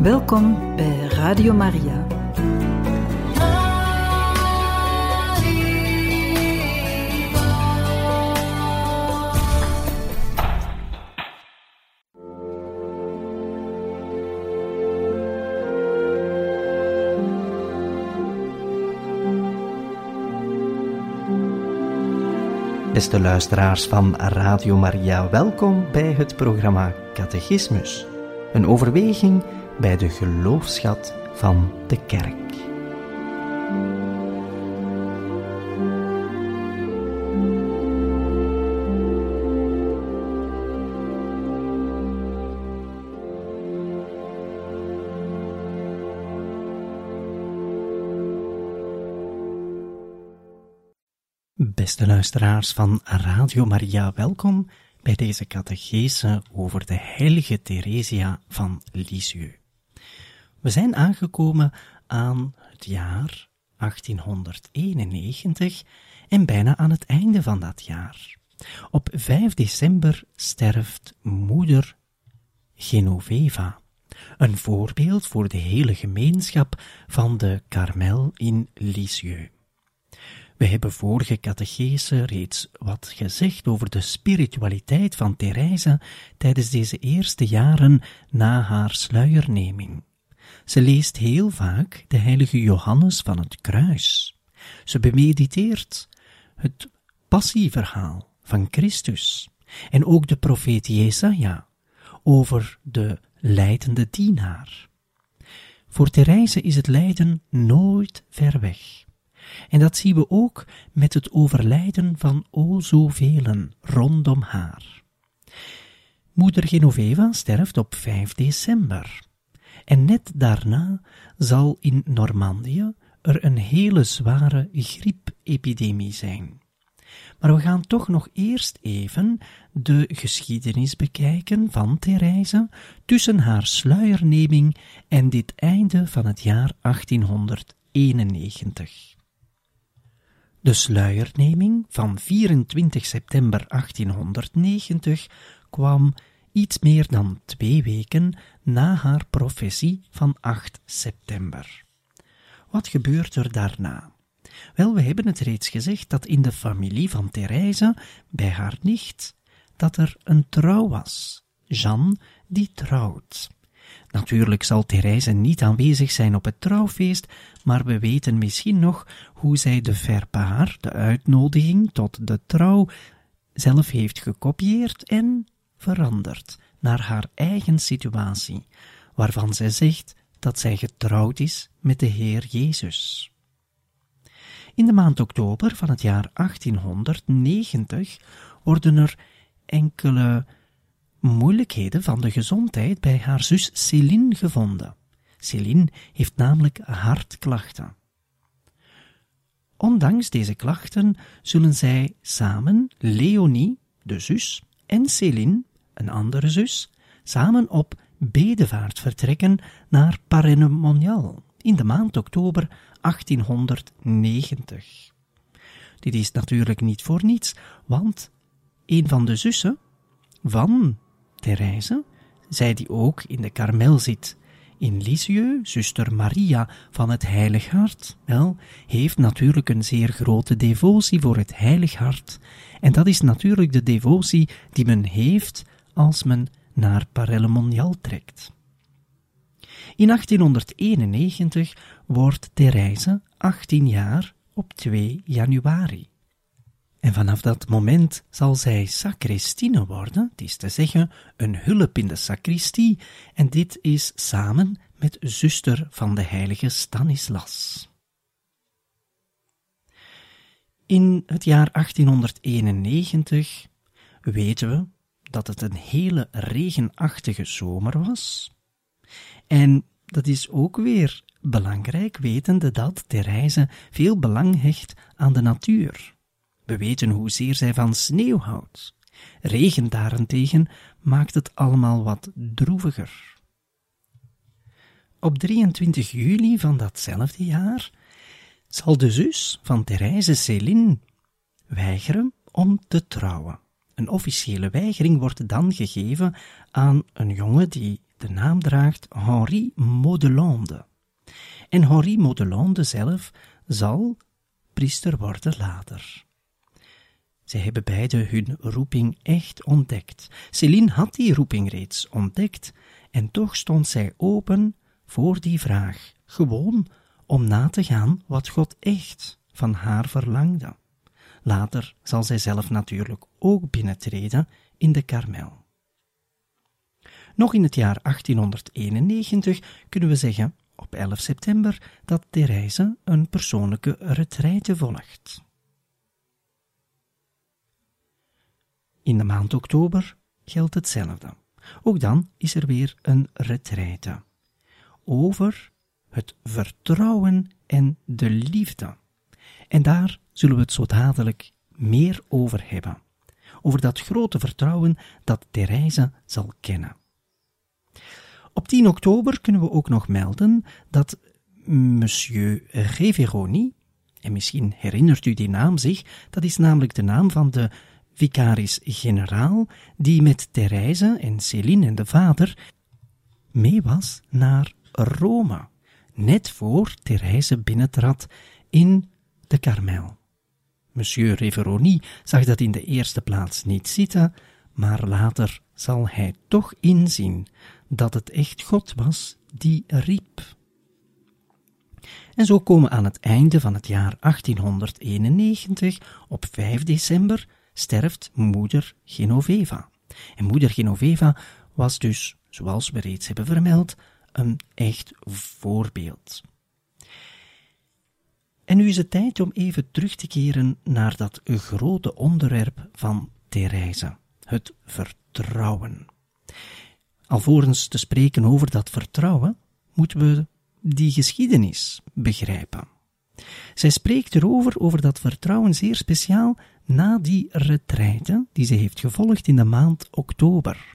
Welkom bij Radio Maria. Beste luisteraars van Radio Maria, welkom bij het programma Catechismus. Een overweging bij de geloofschat van de kerk. Beste luisteraars van Radio Maria, welkom bij deze catechese over de heilige Theresia van Lisieux. We zijn aangekomen aan het jaar 1891 en bijna aan het einde van dat jaar. Op 5 december sterft moeder Genoveva, een voorbeeld voor de hele gemeenschap van de Carmel in Lisieux. We hebben vorige catechese reeds wat gezegd over de spiritualiteit van Therese tijdens deze eerste jaren na haar sluierneming. Ze leest heel vaak de heilige Johannes van het kruis. Ze bemediteert het passieverhaal van Christus en ook de profeet Jesaja over de leidende dienaar. Voor Therese is het lijden nooit ver weg. En dat zien we ook met het overlijden van o zoveel rondom haar. Moeder Genoveva sterft op 5 december. En net daarna zal in Normandië er een hele zware griepepidemie zijn. Maar we gaan toch nog eerst even de geschiedenis bekijken van Therese tussen haar sluierneming en dit einde van het jaar 1891. De sluierneming van 24 september 1890 kwam iets meer dan twee weken na haar professie van 8 september. Wat gebeurt er daarna? Wel, we hebben het reeds gezegd dat in de familie van Therese, bij haar nicht, dat er een trouw was. Jeanne die trouwt. Natuurlijk zal Therese niet aanwezig zijn op het trouwfeest, maar we weten misschien nog hoe zij de verpaar, de uitnodiging tot de trouw, zelf heeft gekopieerd en veranderd naar haar eigen situatie, waarvan zij zegt dat zij getrouwd is met de Heer Jezus. In de maand oktober van het jaar 1890 worden er enkele moeilijkheden van de gezondheid bij haar zus Céline gevonden. Céline heeft namelijk hartklachten. Ondanks deze klachten zullen zij samen, Leonie, de zus, en Céline, een andere zus, samen op bedevaart vertrekken naar Parennemonial in de maand oktober 1890. Dit is natuurlijk niet voor niets, want een van de zussen van Therese, zij die ook in de Karmel zit, in Lisieux, zuster Maria van het Heilig Hart, wel, heeft natuurlijk een zeer grote devotie voor het Heilig Hart. En dat is natuurlijk de devotie die men heeft als men naar Parellemonial trekt. In 1891 wordt Therese 18 jaar op 2 januari. En vanaf dat moment zal zij sacristine worden, het is te zeggen een hulp in de sacristie, en dit is samen met zuster van de heilige Stanislas. In het jaar 1891 weten we dat het een hele regenachtige zomer was. En dat is ook weer belangrijk, wetende dat Therese veel belang hecht aan de natuur. We weten hoezeer zij van sneeuw houdt. Regen daarentegen maakt het allemaal wat droeviger. Op 23 juli van datzelfde jaar zal de zus van Therese Céline weigeren om te trouwen. Een officiële weigering wordt dan gegeven aan een jongen die de naam draagt Henri Modelande. En Henri Modelande zelf zal priester worden later. Zij hebben beide hun roeping echt ontdekt. Céline had die roeping reeds ontdekt en toch stond zij open voor die vraag, gewoon om na te gaan wat God echt van haar verlangde. Later zal zij zelf natuurlijk ook binnentreden in de Karmel. Nog in het jaar 1891 kunnen we zeggen, op 11 september, dat Therese een persoonlijke retraite volgt. In de maand oktober geldt hetzelfde. Ook dan is er weer een retraite. Over het vertrouwen en de liefde. En daar zullen we het zo dadelijk meer over hebben. Over dat grote vertrouwen dat Therese zal kennen. Op 10 oktober kunnen we ook nog melden dat Monsieur Reveroni, en misschien herinnert u die naam zich, dat is namelijk de naam van de vicaris-generaal die met Therese en Céline en de vader mee was naar Rome, net voor Therese binnentrad in de Karmel. Monsieur Reveroni zag dat in de eerste plaats niet zitten, maar later zal hij toch inzien dat het echt God was die riep. En zo komen aan het einde van het jaar 1891, op 5 december, sterft moeder Genoveva. En moeder Genoveva was dus, zoals we reeds hebben vermeld, een echt voorbeeld. En nu is het tijd om even terug te keren naar dat grote onderwerp van Therese, het vertrouwen. Alvorens te spreken over dat vertrouwen, moeten we die geschiedenis begrijpen. Zij spreekt erover, over dat vertrouwen zeer speciaal, na die retraite die ze heeft gevolgd in de maand oktober.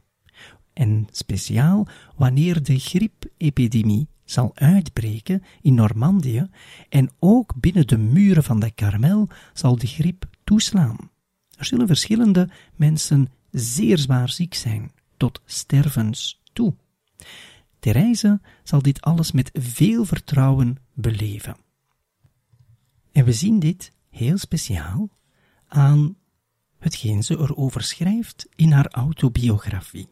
En speciaal wanneer de griepepidemie zal uitbreken in Normandië en ook binnen de muren van de Karmel zal de griep toeslaan. Er zullen verschillende mensen zeer zwaar ziek zijn, tot stervens toe. Therese zal dit alles met veel vertrouwen beleven. En we zien dit heel speciaal aan hetgeen ze erover schrijft in haar autobiografie.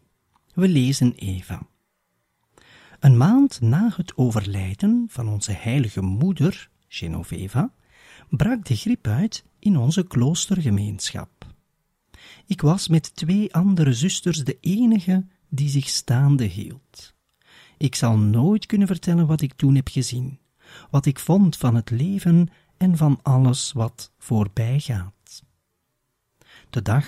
We lezen even. Een maand na het overlijden van onze heilige moeder, Genoveva, brak de griep uit in onze kloostergemeenschap. Ik was met twee andere zusters de enige die zich staande hield. Ik zal nooit kunnen vertellen wat ik toen heb gezien, wat ik vond van het leven en van alles wat voorbij gaat. De dag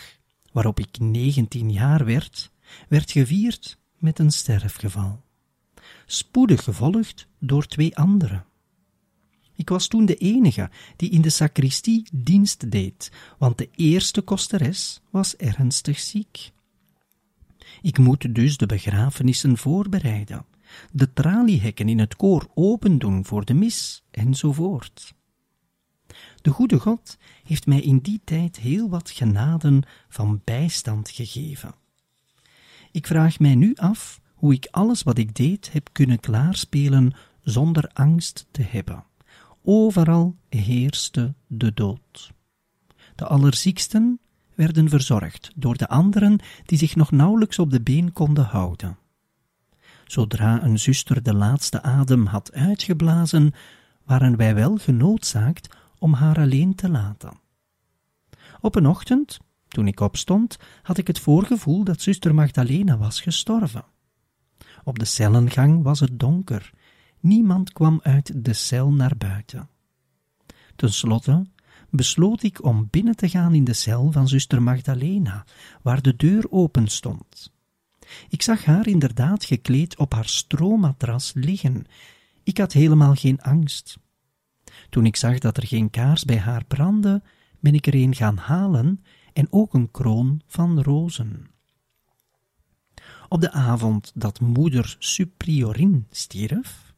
waarop ik negentien jaar werd, werd gevierd met een sterfgeval, spoedig gevolgd door twee anderen. Ik was toen de enige die in de sacristie dienst deed, want de eerste kosteres was ernstig ziek. Ik moet dus de begrafenissen voorbereiden, de traliehekken in het koor opendoen voor de mis, enzovoort. De goede God heeft mij in die tijd heel wat genaden van bijstand gegeven. Ik vraag mij nu af hoe ik alles wat ik deed heb kunnen klaarspelen zonder angst te hebben. Overal heerste de dood. De allerzieksten werden verzorgd door de anderen die zich nog nauwelijks op de been konden houden. Zodra een zuster de laatste adem had uitgeblazen, waren wij wel genoodzaakt om haar alleen te laten. Op een ochtend, toen ik opstond, had ik het voorgevoel dat zuster Magdalena was gestorven. Op de cellengang was het donker. Niemand kwam uit de cel naar buiten. Ten slotte besloot ik om binnen te gaan in de cel van zuster Magdalena, waar de deur open stond. Ik zag haar inderdaad gekleed op haar stroomatras liggen. Ik had helemaal geen angst. Toen ik zag dat er geen kaars bij haar brandde, ben ik er een gaan halen en ook een kroon van rozen. Op de avond dat moeder Supriorin stierf,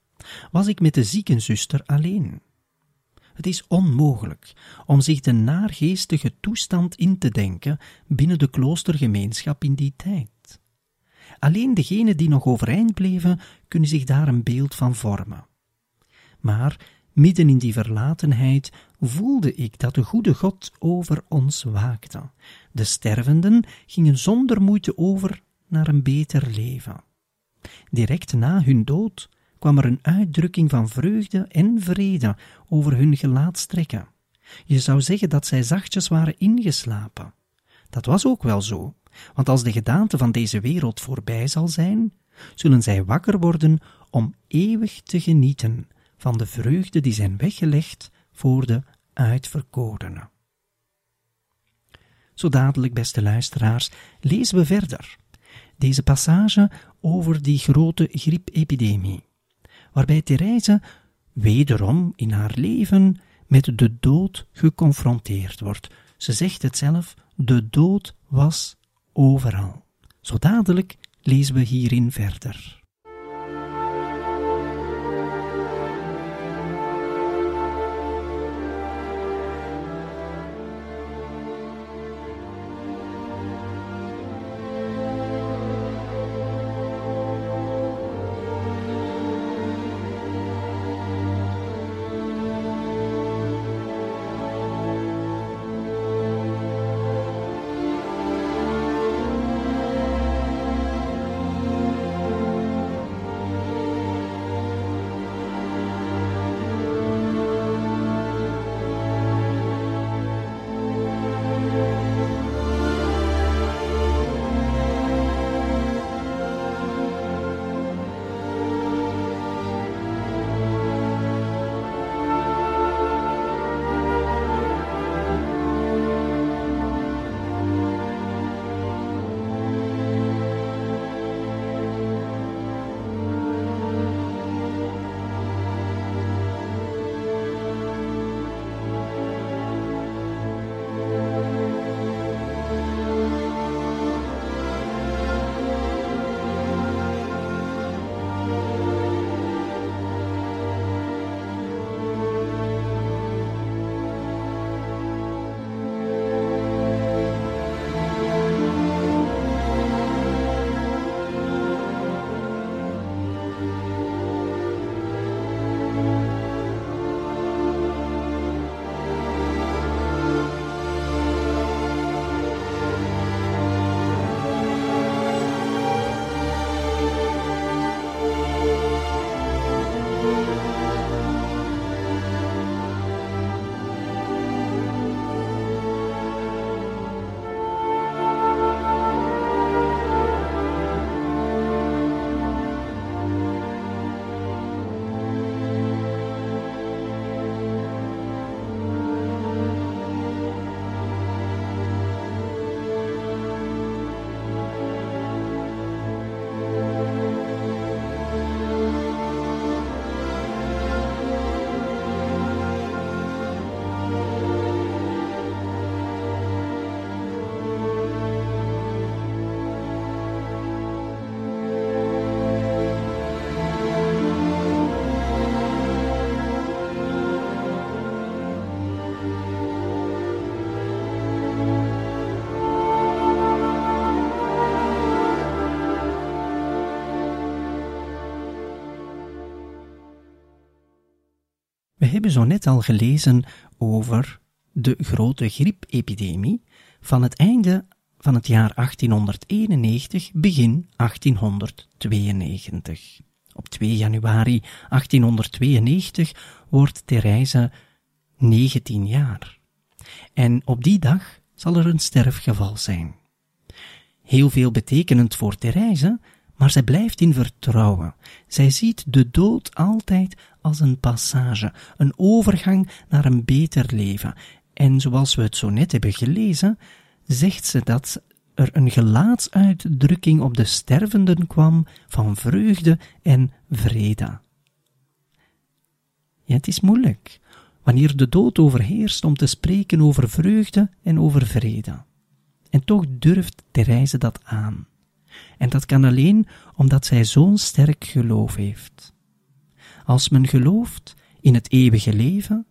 was ik met de ziekenzuster alleen. Het is onmogelijk om zich de naargeestige toestand in te denken binnen de kloostergemeenschap in die tijd. Alleen degenen die nog overeind bleven, kunnen zich daar een beeld van vormen. Maar midden in die verlatenheid voelde ik dat de goede God over ons waakte. De stervenden gingen zonder moeite over naar een beter leven. Direct na hun dood kwam er een uitdrukking van vreugde en vrede over hun gelaatstrekken. Je zou zeggen dat zij zachtjes waren ingeslapen. Dat was ook wel zo, want als de gedaante van deze wereld voorbij zal zijn, zullen zij wakker worden om eeuwig te genieten van de vreugde die zijn weggelegd voor de uitverkorenen. Zo dadelijk, beste luisteraars, lezen we verder deze passage over die grote griepepidemie, waarbij Therese wederom in haar leven met de dood geconfronteerd wordt. Ze zegt het zelf, de dood was overal. Zo dadelijk lezen we hierin verder. We hebben zo net al gelezen over de grote griepepidemie van het einde van het jaar 1891, begin 1892. Op 2 januari 1892 wordt Therese 19 jaar. En op die dag zal er een sterfgeval zijn. Heel veel betekenend voor Therese, maar zij blijft in vertrouwen. Zij ziet de dood altijd als een passage, een overgang naar een beter leven. En zoals we het zo net hebben gelezen, zegt ze dat er een gelaatsuitdrukking op de stervenden kwam van vreugde en vrede. Ja, het is moeilijk wanneer de dood overheerst om te spreken over vreugde en over vrede. En toch durft Therese dat aan. En dat kan alleen omdat zij zo'n sterk geloof heeft. Als men gelooft in het eeuwige leven,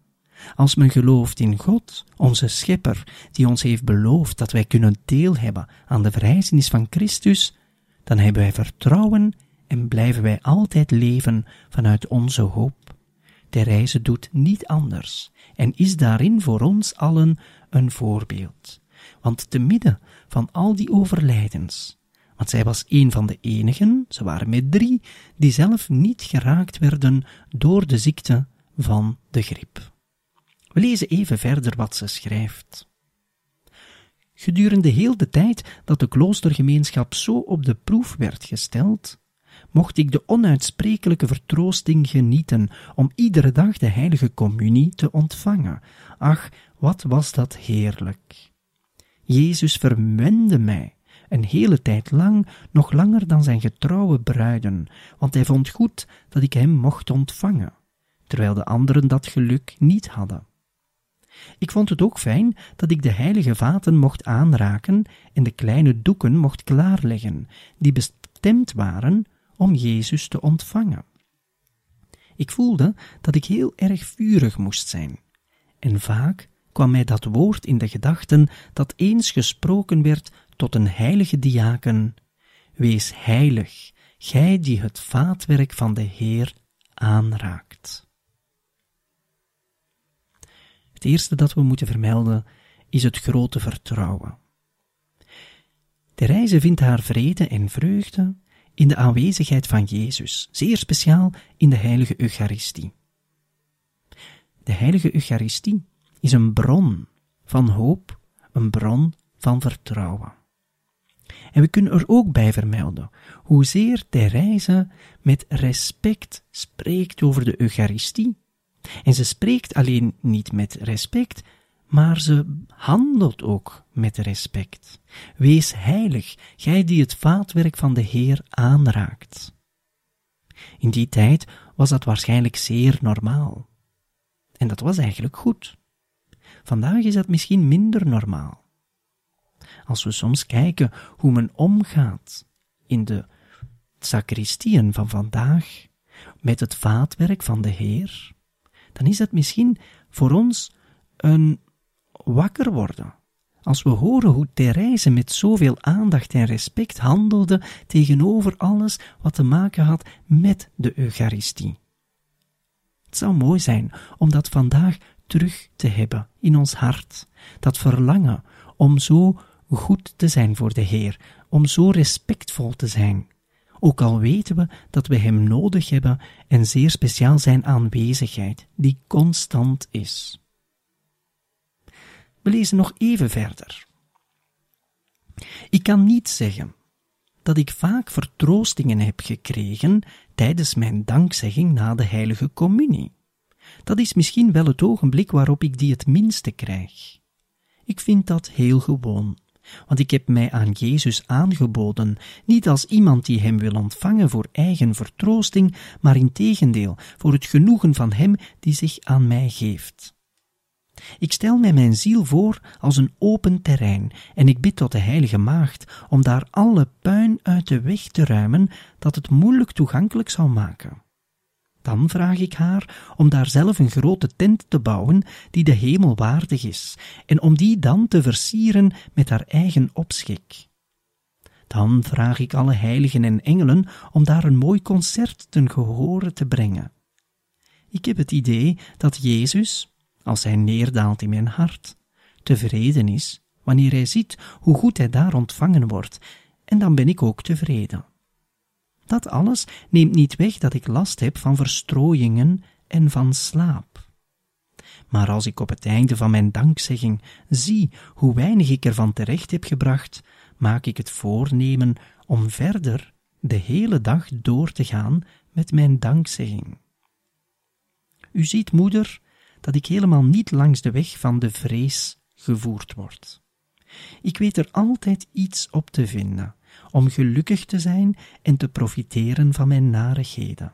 als men gelooft in God, onze Schepper, die ons heeft beloofd dat wij kunnen deel hebben aan de verrijzenis van Christus, dan hebben wij vertrouwen en blijven wij altijd leven vanuit onze hoop. Therese doet niet anders en is daarin voor ons allen een voorbeeld. Want te midden van al die overlijdens, want zij was een van de enigen, ze waren met drie, die zelf niet geraakt werden door de ziekte van de griep. We lezen even verder wat ze schrijft. Gedurende heel de tijd dat de kloostergemeenschap zo op de proef werd gesteld, mocht ik de onuitsprekelijke vertroosting genieten om iedere dag de heilige communie te ontvangen. Ach, wat was dat heerlijk! Jezus verwende mij een hele tijd lang, nog langer dan zijn getrouwe bruiden, want hij vond goed dat ik hem mocht ontvangen, terwijl de anderen dat geluk niet hadden. Ik vond het ook fijn dat ik de heilige vaten mocht aanraken en de kleine doeken mocht klaarleggen, die bestemd waren om Jezus te ontvangen. Ik voelde dat ik heel erg vurig moest zijn, en vaak kwam mij dat woord in de gedachten dat eens gesproken werd tot een heilige diaken: Wees heilig, gij die het vaatwerk van de Heer aanraakt. Het eerste dat we moeten vermelden is het grote vertrouwen. De reize vindt haar vrede en vreugde in de aanwezigheid van Jezus, zeer speciaal in de heilige Eucharistie. De heilige Eucharistie is een bron van hoop, een bron van vertrouwen. En we kunnen er ook bij vermelden hoezeer Therese met respect spreekt over de Eucharistie. En ze spreekt alleen niet met respect, maar ze handelt ook met respect. Wees heilig, gij die het vaatwerk van de Heer aanraakt. In die tijd was dat waarschijnlijk zeer normaal. En dat was eigenlijk goed. Vandaag is dat misschien minder normaal. Als we soms kijken hoe men omgaat in de sacristieën van vandaag met het vaatwerk van de Heer, dan is dat misschien voor ons een wakker worden. Als we horen hoe Therese met zoveel aandacht en respect handelde tegenover alles wat te maken had met de Eucharistie. Het zou mooi zijn om dat vandaag terug te hebben in ons hart, dat verlangen om zo goed te zijn voor de Heer, om zo respectvol te zijn, ook al weten we dat we Hem nodig hebben en zeer speciaal zijn aanwezigheid, die constant is. We lezen nog even verder. Ik kan niet zeggen dat ik vaak vertroostingen heb gekregen tijdens mijn dankzegging na de heilige communie. Dat is misschien wel het ogenblik waarop ik die het minste krijg. Ik vind dat heel gewoon, want ik heb mij aan Jezus aangeboden, niet als iemand die hem wil ontvangen voor eigen vertroosting, maar in tegendeel voor het genoegen van hem die zich aan mij geeft. Ik stel mij mijn ziel voor als een open terrein en ik bid tot de Heilige Maagd om daar alle puin uit de weg te ruimen dat het moeilijk toegankelijk zou maken. Dan vraag ik haar om daar zelf een grote tent te bouwen die de hemel waardig is, en om die dan te versieren met haar eigen opschik. Dan vraag ik alle heiligen en engelen om daar een mooi concert ten gehore te brengen. Ik heb het idee dat Jezus, als hij neerdaalt in mijn hart, tevreden is wanneer hij ziet hoe goed hij daar ontvangen wordt, en dan ben ik ook tevreden. Dat alles neemt niet weg dat ik last heb van verstrooiingen en van slaap. Maar als ik op het einde van mijn dankzegging zie hoe weinig ik ervan terecht heb gebracht, maak ik het voornemen om verder de hele dag door te gaan met mijn dankzegging. U ziet, moeder, dat ik helemaal niet langs de weg van de vrees gevoerd word. Ik weet er altijd iets op te vinden, om gelukkig te zijn en te profiteren van mijn narigheden.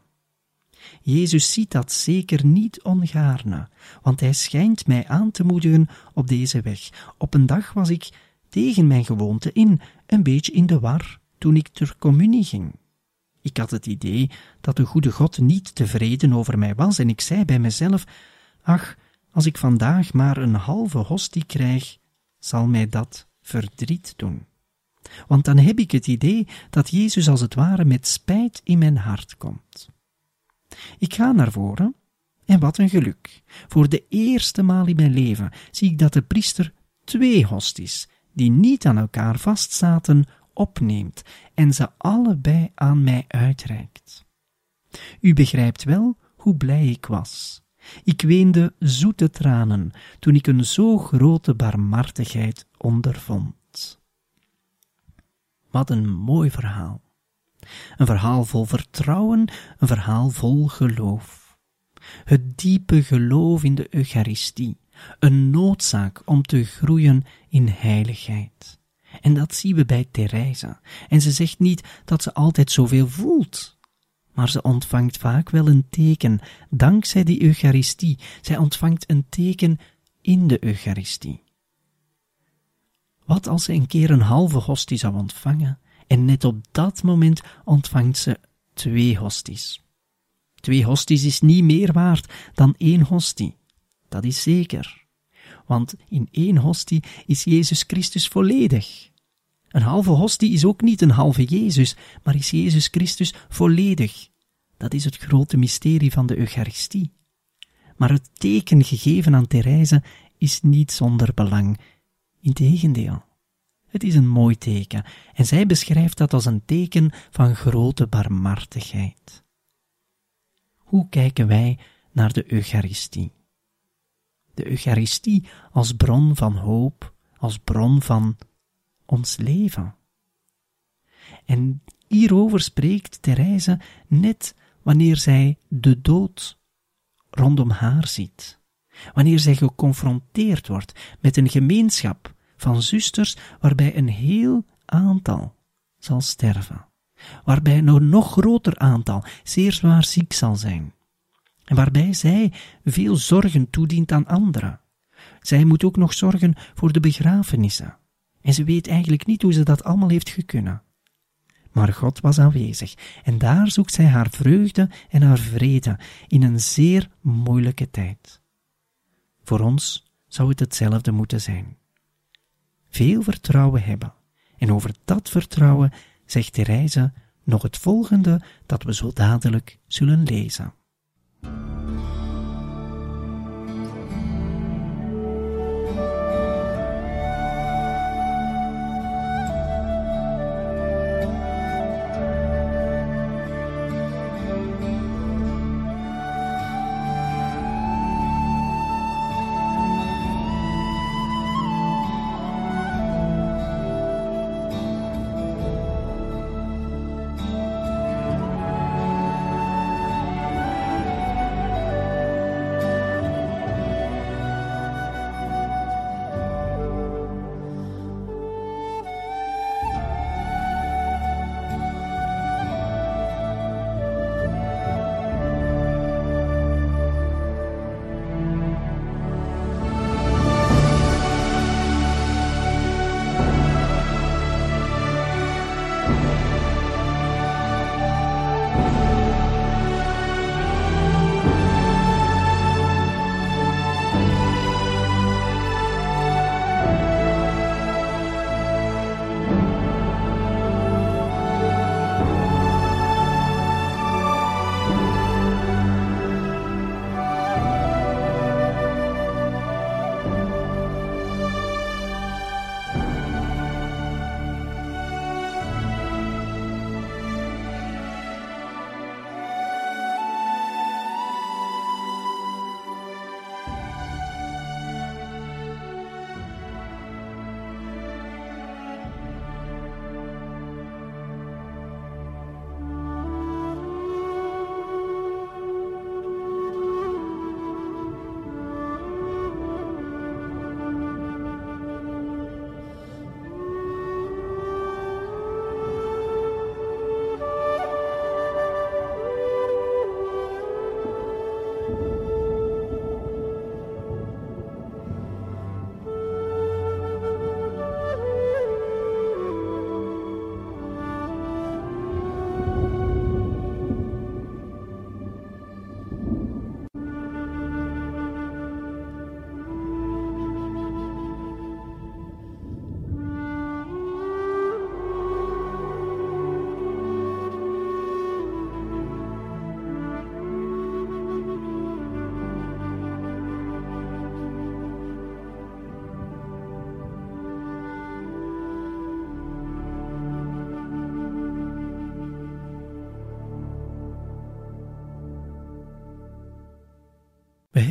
Jezus ziet dat zeker niet ongaarne, want hij schijnt mij aan te moedigen op deze weg. Op een dag was ik tegen mijn gewoonte in, een beetje in de war, toen ik ter communie ging. Ik had het idee dat de goede God niet tevreden over mij was en ik zei bij mezelf, ach, als ik vandaag maar een halve hostie krijg, zal mij dat verdriet doen. Want dan heb ik het idee dat Jezus als het ware met spijt in mijn hart komt. Ik ga naar voren en wat een geluk. Voor de eerste maal in mijn leven zie ik dat de priester twee hosties, die niet aan elkaar vastzaten, opneemt en ze allebei aan mij uitreikt. U begrijpt wel hoe blij ik was. Ik weende zoete tranen toen ik een zo grote barmhartigheid ondervond. Wat een mooi verhaal. Een verhaal vol vertrouwen, een verhaal vol geloof. Het diepe geloof in de Eucharistie, een noodzaak om te groeien in heiligheid. En dat zien we bij Theresa. En ze zegt niet dat ze altijd zoveel voelt, maar ze ontvangt vaak wel een teken, dankzij die Eucharistie. Zij ontvangt een teken in de Eucharistie. Wat als ze een keer een halve hostie zou ontvangen, en net op dat moment ontvangt ze twee hosties. Twee hosties is niet meer waard dan één hostie. Dat is zeker. Want in één hostie is Jezus Christus volledig. Een halve hostie is ook niet een halve Jezus, maar is Jezus Christus volledig. Dat is het grote mysterie van de Eucharistie. Maar het teken gegeven aan Therese is niet zonder belang. Integendeel. Het is een mooi teken, en zij beschrijft dat als een teken van grote barmhartigheid. Hoe kijken wij naar de Eucharistie? De Eucharistie als bron van hoop, als bron van ons leven. En hierover spreekt Therese net wanneer zij de dood rondom haar ziet, wanneer zij geconfronteerd wordt met een gemeenschap van zusters waarbij een heel aantal zal sterven, waarbij een nog groter aantal zeer zwaar ziek zal zijn, en waarbij zij veel zorgen toedient aan anderen. Zij moet ook nog zorgen voor de begrafenissen, en ze weet eigenlijk niet hoe ze dat allemaal heeft gekunnen. Maar God was aanwezig, en daar zoekt zij haar vreugde en haar vrede in een zeer moeilijke tijd. Voor ons zou het hetzelfde moeten zijn veel vertrouwen hebben. En over dat vertrouwen zegt Therese nog het volgende dat we zo dadelijk zullen lezen.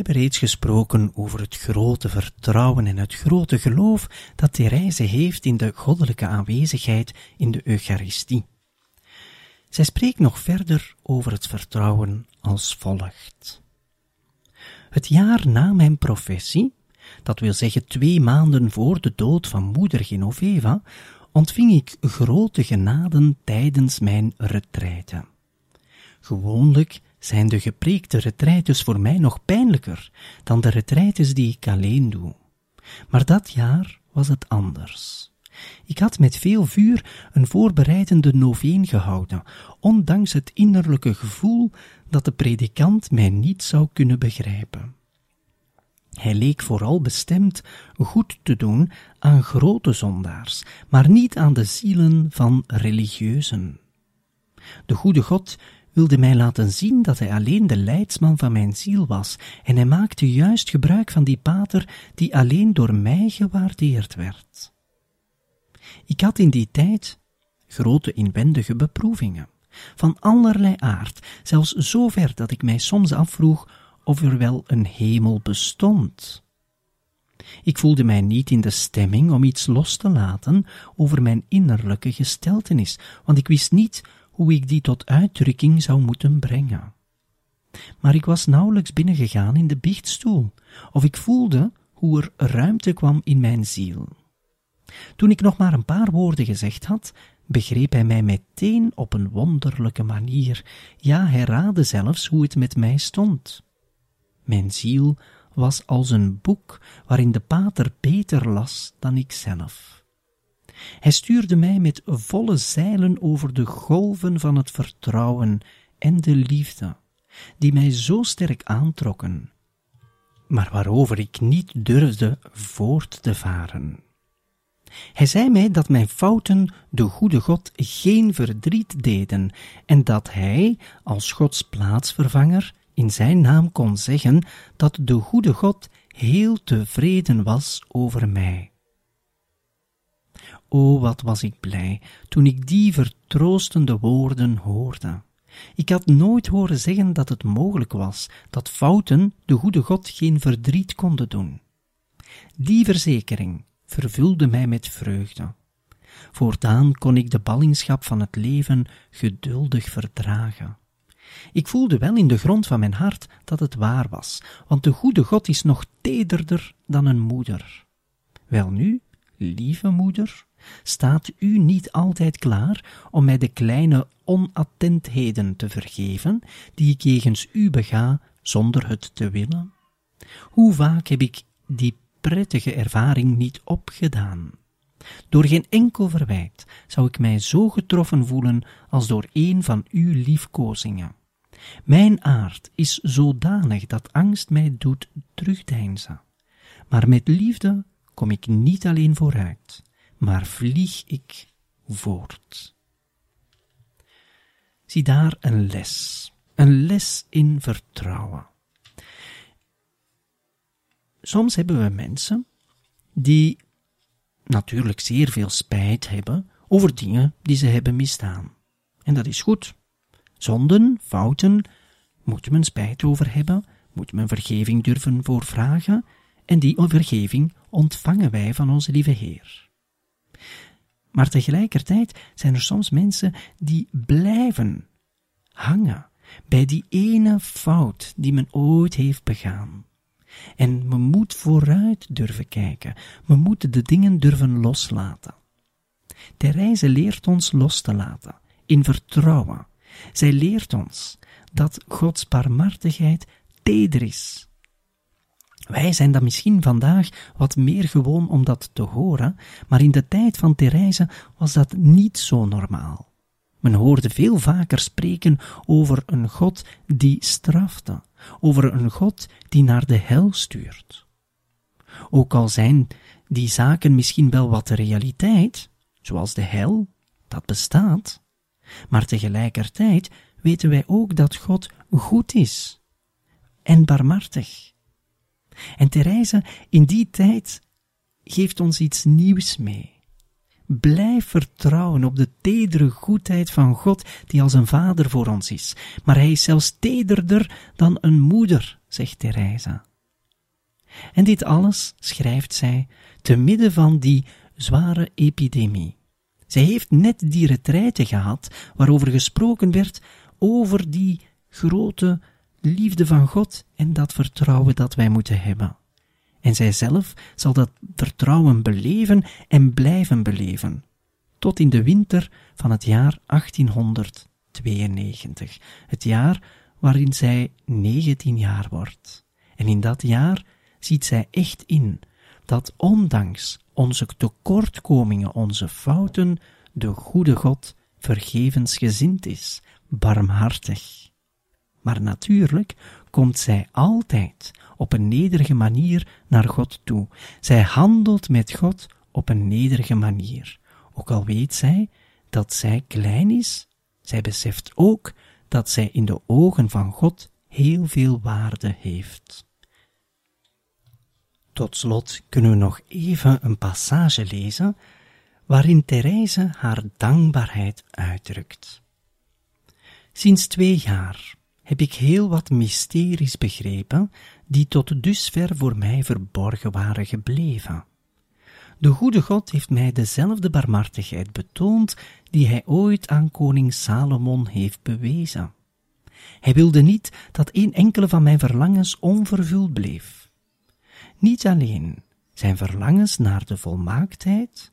Hebben reeds gesproken over het grote vertrouwen en het grote geloof dat Therese heeft in de goddelijke aanwezigheid in de Eucharistie. Zij spreekt nog verder over het vertrouwen als volgt. Het jaar na mijn professie, dat wil zeggen twee maanden voor de dood van moeder Genoveva, ontving ik grote genaden tijdens mijn retraite. Gewoonlijk zijn de gepreekte retraites voor mij nog pijnlijker dan de retraites die ik alleen doe. Maar dat jaar was het anders. Ik had met veel vuur een voorbereidende noveen gehouden, ondanks het innerlijke gevoel dat de predikant mij niet zou kunnen begrijpen. Hij leek vooral bestemd goed te doen aan grote zondaars, maar niet aan de zielen van religieuzen. De goede God wilde mij laten zien dat hij alleen de leidsman van mijn ziel was, en hij maakte juist gebruik van die pater die alleen door mij gewaardeerd werd. Ik had in die tijd grote inwendige beproevingen, van allerlei aard, zelfs zo ver dat ik mij soms afvroeg of er wel een hemel bestond. Ik voelde mij niet in de stemming om iets los te laten over mijn innerlijke gesteltenis, want ik wist niet hoe ik die tot uitdrukking zou moeten brengen. Maar ik was nauwelijks binnengegaan in de biechtstoel, of ik voelde hoe er ruimte kwam in mijn ziel. Toen ik nog maar een paar woorden gezegd had, begreep hij mij meteen op een wonderlijke manier, ja, hij raadde zelfs hoe het met mij stond. Mijn ziel was als een boek waarin de pater beter las dan ikzelf. Hij stuurde mij met volle zeilen over de golven van het vertrouwen en de liefde, die mij zo sterk aantrokken, maar waarover ik niet durfde voort te varen. Hij zei mij dat mijn fouten de goede God geen verdriet deden en dat hij, als Gods plaatsvervanger, in zijn naam kon zeggen dat de goede God heel tevreden was over mij. O, wat was ik blij toen ik die vertroostende woorden hoorde. Ik had nooit horen zeggen dat het mogelijk was dat fouten de goede God geen verdriet konden doen. Die verzekering vervulde mij met vreugde. Voortaan kon ik de ballingschap van het leven geduldig verdragen. Ik voelde wel in de grond van mijn hart dat het waar was, want de goede God is nog tederder dan een moeder. Welnu, lieve moeder, staat u niet altijd klaar om mij de kleine onattentheden te vergeven die ik jegens u bega zonder het te willen? Hoe vaak heb ik die prettige ervaring niet opgedaan? Door geen enkel verwijt zou ik mij zo getroffen voelen als door een van uw liefkozingen. Mijn aard is zodanig dat angst mij doet terugdeinzen. Maar met liefde kom ik niet alleen vooruit, maar vlieg ik voort. Zie daar een les, een les in vertrouwen. Soms hebben we mensen die natuurlijk zeer veel spijt hebben over dingen die ze hebben misdaan. En dat is goed. Zonden, fouten, moet men spijt over hebben, moet men vergeving durven voor vragen, en die vergeving ontvangen wij van onze lieve Heer. Maar tegelijkertijd zijn er soms mensen die blijven hangen bij die ene fout die men ooit heeft begaan. En men moet vooruit durven kijken, men moet de dingen durven loslaten. Therese leert ons los te laten, in vertrouwen, zij leert ons dat Gods barmhartigheid teder is. Wij zijn dan misschien vandaag wat meer gewoon om dat te horen, maar in de tijd van Therese was dat niet zo normaal. Men hoorde veel vaker spreken over een God die strafte, over een God die naar de hel stuurt. Ook al zijn die zaken misschien wel wat de realiteit, zoals de hel, dat bestaat, maar tegelijkertijd weten wij ook dat God goed is en barmhartig. En Therese in die tijd geeft ons iets nieuws mee. Blijf vertrouwen op de tedere goedheid van God die als een vader voor ons is, maar hij is zelfs tederder dan een moeder zegt Theresa. En dit alles schrijft zij te midden van die zware epidemie. Zij heeft net die retraite gehad waarover gesproken werd over die grote liefde van God en dat vertrouwen dat wij moeten hebben. En zij zelf zal dat vertrouwen beleven en blijven beleven, tot in de winter van het jaar 1892, het jaar waarin zij 19 jaar wordt. En in dat jaar ziet zij echt in dat ondanks onze tekortkomingen, onze fouten, de goede God vergevensgezind is, barmhartig. Maar natuurlijk komt zij altijd op een nederige manier naar God toe. Zij handelt met God op een nederige manier. Ook al weet zij dat zij klein is, zij beseft ook dat zij in de ogen van God heel veel waarde heeft. Tot slot kunnen we nog even een passage lezen waarin Therese haar dankbaarheid uitdrukt. Sinds twee jaar heb ik heel wat mysteries begrepen die tot dusver voor mij verborgen waren gebleven. De goede God heeft mij dezelfde barmhartigheid betoond die hij ooit aan koning Salomon heeft bewezen. Hij wilde niet dat een enkele van mijn verlangens onvervuld bleef. Niet alleen zijn verlangens naar de volmaaktheid,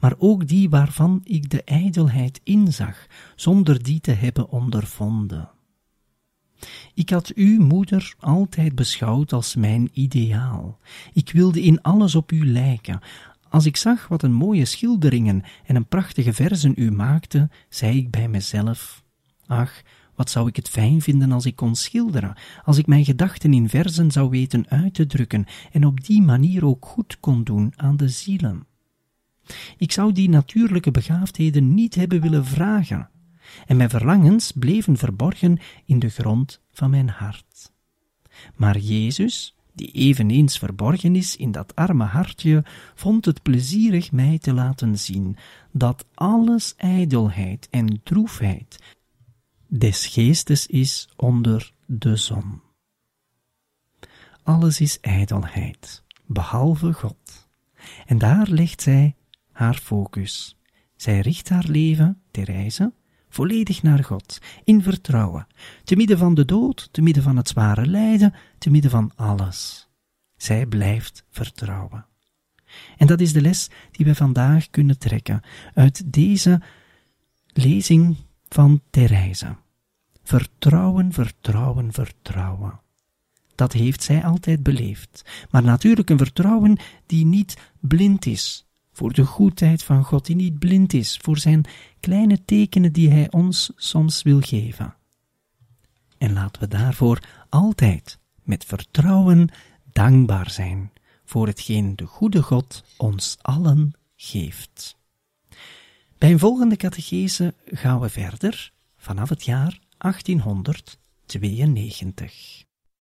maar ook die waarvan ik de ijdelheid inzag, zonder die te hebben ondervonden. Ik had u, moeder, altijd beschouwd als mijn ideaal. Ik wilde in alles op u lijken. Als ik zag wat een mooie schilderingen en een prachtige verzen u maakte, zei ik bij mezelf: Ach, wat zou ik het fijn vinden als ik kon schilderen, als ik mijn gedachten in verzen zou weten uit te drukken en op die manier ook goed kon doen aan de zielen. Ik zou die natuurlijke begaafdheden niet hebben willen vragen, en mijn verlangens bleven verborgen in de grond van mijn hart. Maar Jezus, die eveneens verborgen is in dat arme hartje, vond het plezierig mij te laten zien dat alles ijdelheid en droefheid des geestes is onder de zon. Alles is ijdelheid, behalve God. En daar legt zij haar focus. Zij richt haar leven, Therese, volledig naar God, in vertrouwen, te midden van de dood, te midden van het zware lijden, te midden van alles. Zij blijft vertrouwen. En dat is de les die we vandaag kunnen trekken uit deze lezing van Therese. Vertrouwen, vertrouwen, vertrouwen. Dat heeft zij altijd beleefd, maar natuurlijk een vertrouwen die niet blind is, voor de goedheid van God die niet blind is voor zijn kleine tekenen die Hij ons soms wil geven. En laten we daarvoor altijd met vertrouwen dankbaar zijn voor hetgeen de goede God ons allen geeft. Bij een volgende catechese gaan we verder vanaf het jaar 1892.